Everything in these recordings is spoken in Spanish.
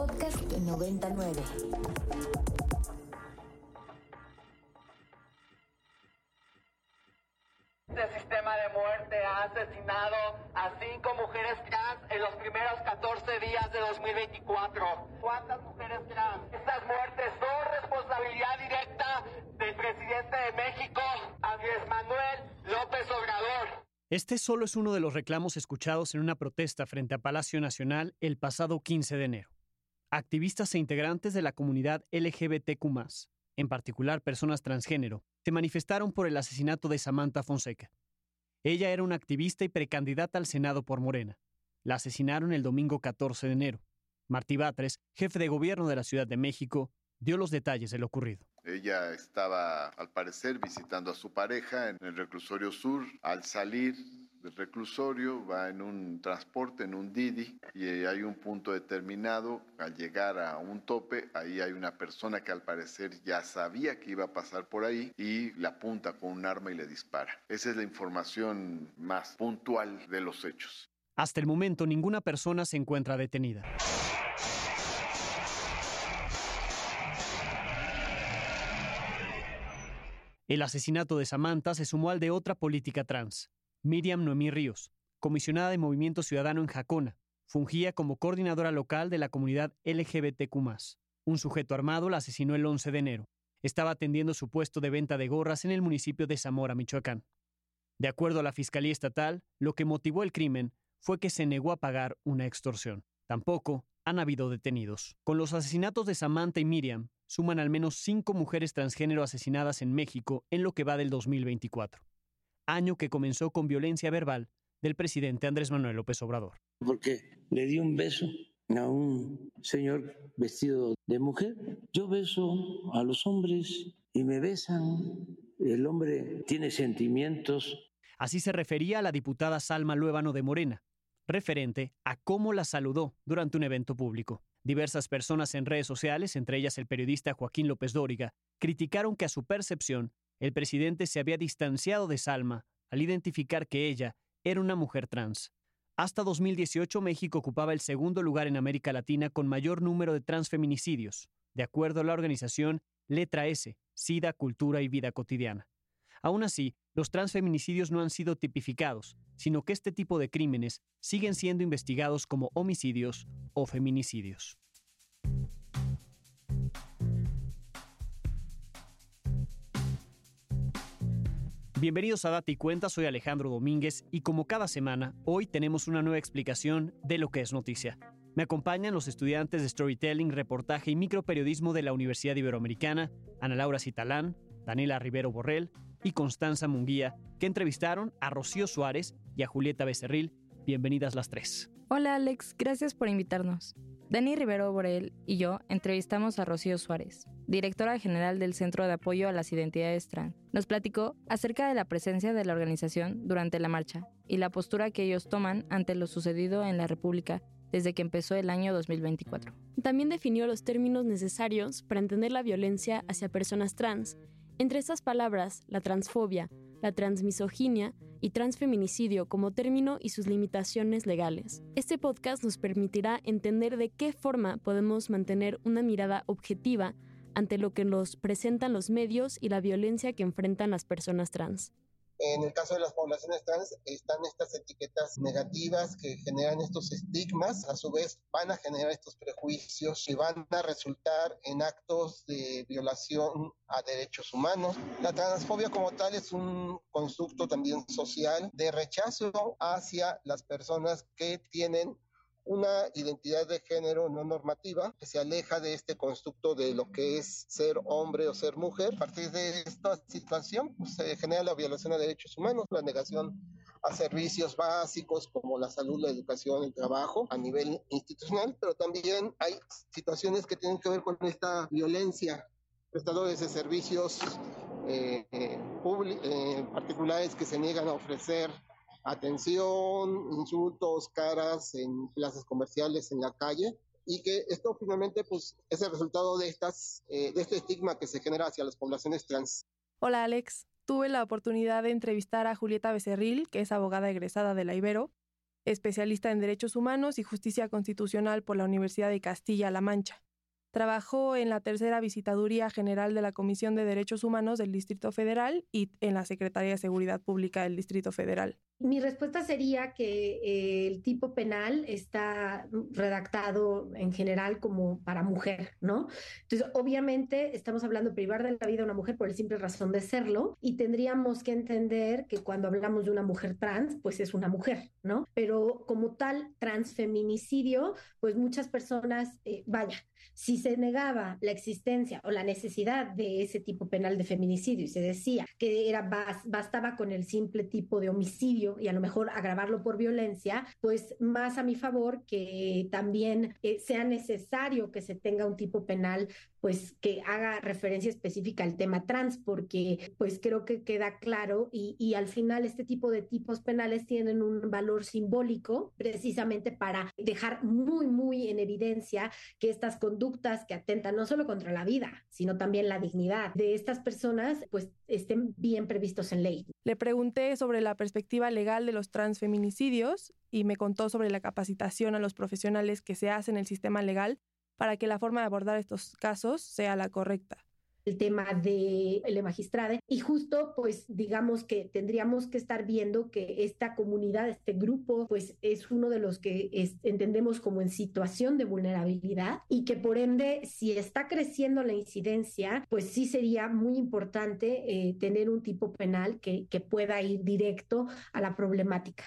Podcast 99. Este sistema de muerte ha asesinado a cinco mujeres trans en los primeros 14 días de 2024. ¿Cuántas mujeres trans? Estas muertes son responsabilidad directa del presidente de México, Andrés Manuel López Obrador. Este solo es uno de los reclamos escuchados en una protesta frente a Palacio Nacional el pasado 15 de enero. Activistas e integrantes de la comunidad LGBTQ, en particular personas transgénero, se manifestaron por el asesinato de Samantha Fonseca. Ella era una activista y precandidata al Senado por Morena. La asesinaron el domingo 14 de enero. Martí Batres, jefe de gobierno de la Ciudad de México, dio los detalles de lo ocurrido. Ella estaba, al parecer, visitando a su pareja en el reclusorio sur. Al salir del reclusorio va en un transporte, en un Didi, y hay un punto determinado. Al llegar a un tope, ahí hay una persona que al parecer ya sabía que iba a pasar por ahí y le apunta con un arma y le dispara. Esa es la información más puntual de los hechos. Hasta el momento, ninguna persona se encuentra detenida. El asesinato de Samantha se sumó al de otra política trans, Miriam Noemí Ríos, comisionada de Movimiento Ciudadano en Jacona. Fungía como coordinadora local de la comunidad LGBTQ. Un sujeto armado la asesinó el 11 de enero. Estaba atendiendo su puesto de venta de gorras en el municipio de Zamora, Michoacán. De acuerdo a la Fiscalía Estatal, lo que motivó el crimen fue que se negó a pagar una extorsión. Tampoco han habido detenidos. Con los asesinatos de Samantha y Miriam, suman al menos cinco mujeres transgénero asesinadas en México en lo que va del 2024, año que comenzó con violencia verbal del presidente Andrés Manuel López Obrador. Porque le di un beso a un señor vestido de mujer. Yo beso a los hombres y me besan. El hombre tiene sentimientos. Así se refería a la diputada Salma Luébano de Morena, referente a cómo la saludó durante un evento público. Diversas personas en redes sociales, entre ellas el periodista Joaquín López Dóriga, criticaron que a su percepción el presidente se había distanciado de Salma al identificar que ella era una mujer trans. Hasta 2018 México ocupaba el segundo lugar en América Latina con mayor número de transfeminicidios, de acuerdo a la organización Letra S, SIDA, Cultura y Vida Cotidiana. Aún así, los transfeminicidios no han sido tipificados, sino que este tipo de crímenes siguen siendo investigados como homicidios o feminicidios. Bienvenidos a Data y Cuenta, soy Alejandro Domínguez y como cada semana, hoy tenemos una nueva explicación de lo que es noticia. Me acompañan los estudiantes de Storytelling, Reportaje y Microperiodismo de la Universidad Iberoamericana, Ana Laura Citalán, Daniela Rivero Borrell y Constanza Munguía, que entrevistaron a Rocío Suárez y a Julieta Becerril. Bienvenidas las tres. Hola Alex, gracias por invitarnos. Dani Rivero Borel y yo entrevistamos a Rocío Suárez, directora general del Centro de Apoyo a las Identidades Trans. Nos platicó acerca de la presencia de la organización durante la marcha y la postura que ellos toman ante lo sucedido en la República desde que empezó el año 2024. También definió los términos necesarios para entender la violencia hacia personas trans. Entre estas palabras, la transfobia, la transmisoginia y transfeminicidio como término y sus limitaciones legales. Este podcast nos permitirá entender de qué forma podemos mantener una mirada objetiva ante lo que nos presentan los medios y la violencia que enfrentan las personas trans. En el caso de las poblaciones trans están estas etiquetas negativas que generan estos estigmas, a su vez van a generar estos prejuicios y van a resultar en actos de violación a derechos humanos. La transfobia como tal es un constructo también social de rechazo hacia las personas que tienen una identidad de género no normativa que se aleja de este constructo de lo que es ser hombre o ser mujer. A partir de esta situación pues, se genera la violación de derechos humanos, la negación a servicios básicos como la salud, la educación, el trabajo a nivel institucional, pero también hay situaciones que tienen que ver con esta violencia, prestadores de servicios eh, eh, eh particulares que se niegan a ofrecer atención, insultos, caras en plazas comerciales, en la calle, y que esto finalmente pues, es el resultado de, estas, eh, de este estigma que se genera hacia las poblaciones trans. Hola Alex, tuve la oportunidad de entrevistar a Julieta Becerril, que es abogada egresada de la Ibero, especialista en Derechos Humanos y Justicia Constitucional por la Universidad de Castilla-La Mancha. Trabajó en la tercera visitaduría general de la Comisión de Derechos Humanos del Distrito Federal y en la Secretaría de Seguridad Pública del Distrito Federal. Mi respuesta sería que eh, el tipo penal está redactado en general como para mujer, ¿no? Entonces, obviamente estamos hablando de privar de la vida a una mujer por el simple razón de serlo y tendríamos que entender que cuando hablamos de una mujer trans, pues es una mujer, ¿no? Pero como tal, transfeminicidio, pues muchas personas, eh, vaya, si se negaba la existencia o la necesidad de ese tipo penal de feminicidio y se decía que era bastaba con el simple tipo de homicidio y a lo mejor agravarlo por violencia, pues más a mi favor que también eh, sea necesario que se tenga un tipo penal pues que haga referencia específica al tema trans, porque pues creo que queda claro y, y, al final este tipo de tipos penales tienen un valor simbólico precisamente para dejar muy, muy en evidencia que estas conductas que atentan no solo contra la vida, sino también la dignidad de estas personas, pues estén bien previstos en ley. Le pregunté sobre la perspectiva legal de los transfeminicidios y me contó sobre la capacitación a los profesionales que se hace en el sistema legal para que la forma de abordar estos casos sea la correcta el tema de la magistrada y justo pues digamos que tendríamos que estar viendo que esta comunidad, este grupo pues es uno de los que entendemos como en situación de vulnerabilidad y que por ende si está creciendo la incidencia pues sí sería muy importante eh, tener un tipo penal que, que pueda ir directo a la problemática.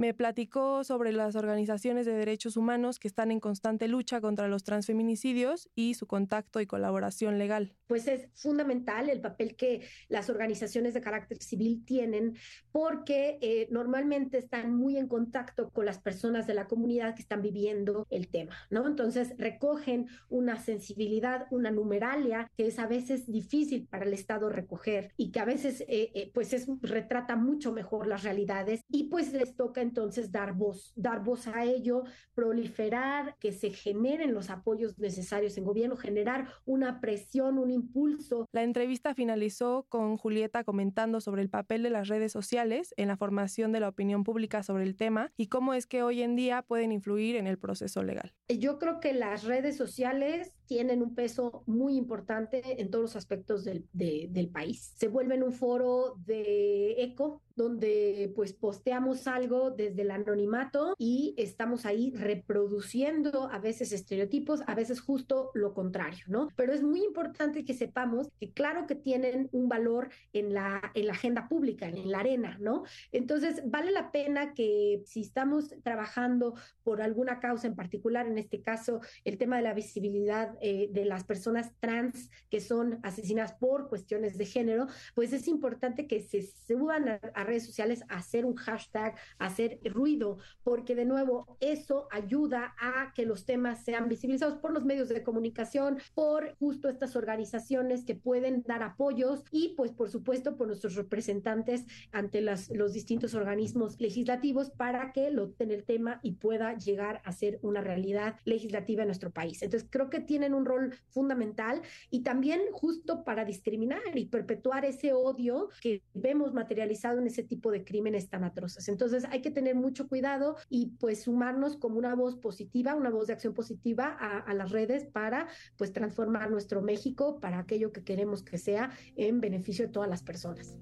Me platicó sobre las organizaciones de derechos humanos que están en constante lucha contra los transfeminicidios y su contacto y colaboración legal. Pues es fundamental el papel que las organizaciones de carácter civil tienen porque eh, normalmente están muy en contacto con las personas de la comunidad que están viviendo el tema, ¿no? Entonces recogen una sensibilidad, una numeralia que es a veces difícil para el Estado recoger y que a veces eh, eh, pues es, retrata mucho mejor las realidades y pues les toca entonces dar voz, dar voz a ello, proliferar, que se generen los apoyos necesarios en gobierno, generar una presión, un impulso. La entrevista finalizó con Julieta comentando sobre el papel de las redes sociales en la formación de la opinión pública sobre el tema y cómo es que hoy en día pueden influir en el proceso legal. Yo creo que las redes sociales tienen un peso muy importante en todos los aspectos del, del país. Se vuelven un foro de eco donde pues posteamos algo desde el anonimato y estamos ahí reproduciendo a veces estereotipos, a veces justo lo contrario, ¿no? Pero es muy importante que sepamos que claro que tienen un valor en la, en la agenda pública, en la arena, ¿no? Entonces, vale la pena que si estamos trabajando por alguna causa en particular, en este caso, el tema de la visibilidad eh, de las personas trans que son asesinadas por cuestiones de género, pues es importante que se suban a, a redes sociales a hacer un hashtag, a hacer ruido, porque de nuevo eso ayuda a que los temas sean visibilizados por los medios de comunicación, por justo estas organizaciones que pueden dar apoyos y pues por supuesto por nuestros representantes ante las, los distintos organismos legislativos para que lo el tema y pueda llegar a ser una realidad legislativa en nuestro país. Entonces creo que tienen un rol fundamental y también justo para discriminar y perpetuar ese odio que vemos materializado en ese tipo de crímenes tan atroces. Entonces hay que tener mucho cuidado y pues sumarnos como una voz positiva, una voz de acción positiva a, a las redes para pues transformar nuestro México para aquello que queremos que sea en beneficio de todas las personas.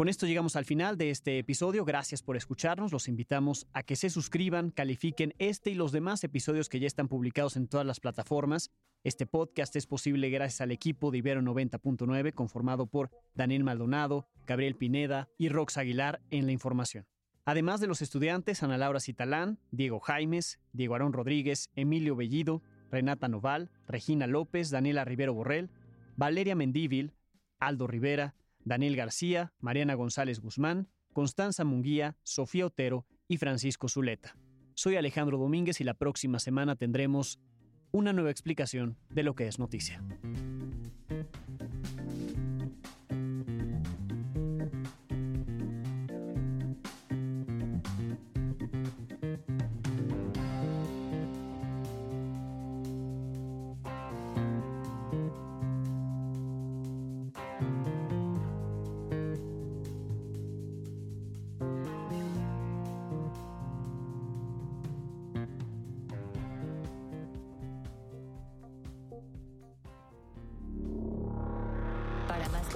Con esto llegamos al final de este episodio. Gracias por escucharnos. Los invitamos a que se suscriban, califiquen este y los demás episodios que ya están publicados en todas las plataformas. Este podcast es posible gracias al equipo de Ibero 90.9 conformado por Daniel Maldonado, Gabriel Pineda y Rox Aguilar en la información. Además de los estudiantes Ana Laura Citalán, Diego Jaimes, Diego Arón Rodríguez, Emilio Bellido, Renata Noval, Regina López, Daniela Rivero Borrell, Valeria Mendívil, Aldo Rivera, Daniel García, Mariana González Guzmán, Constanza Munguía, Sofía Otero y Francisco Zuleta. Soy Alejandro Domínguez y la próxima semana tendremos una nueva explicación de lo que es noticia.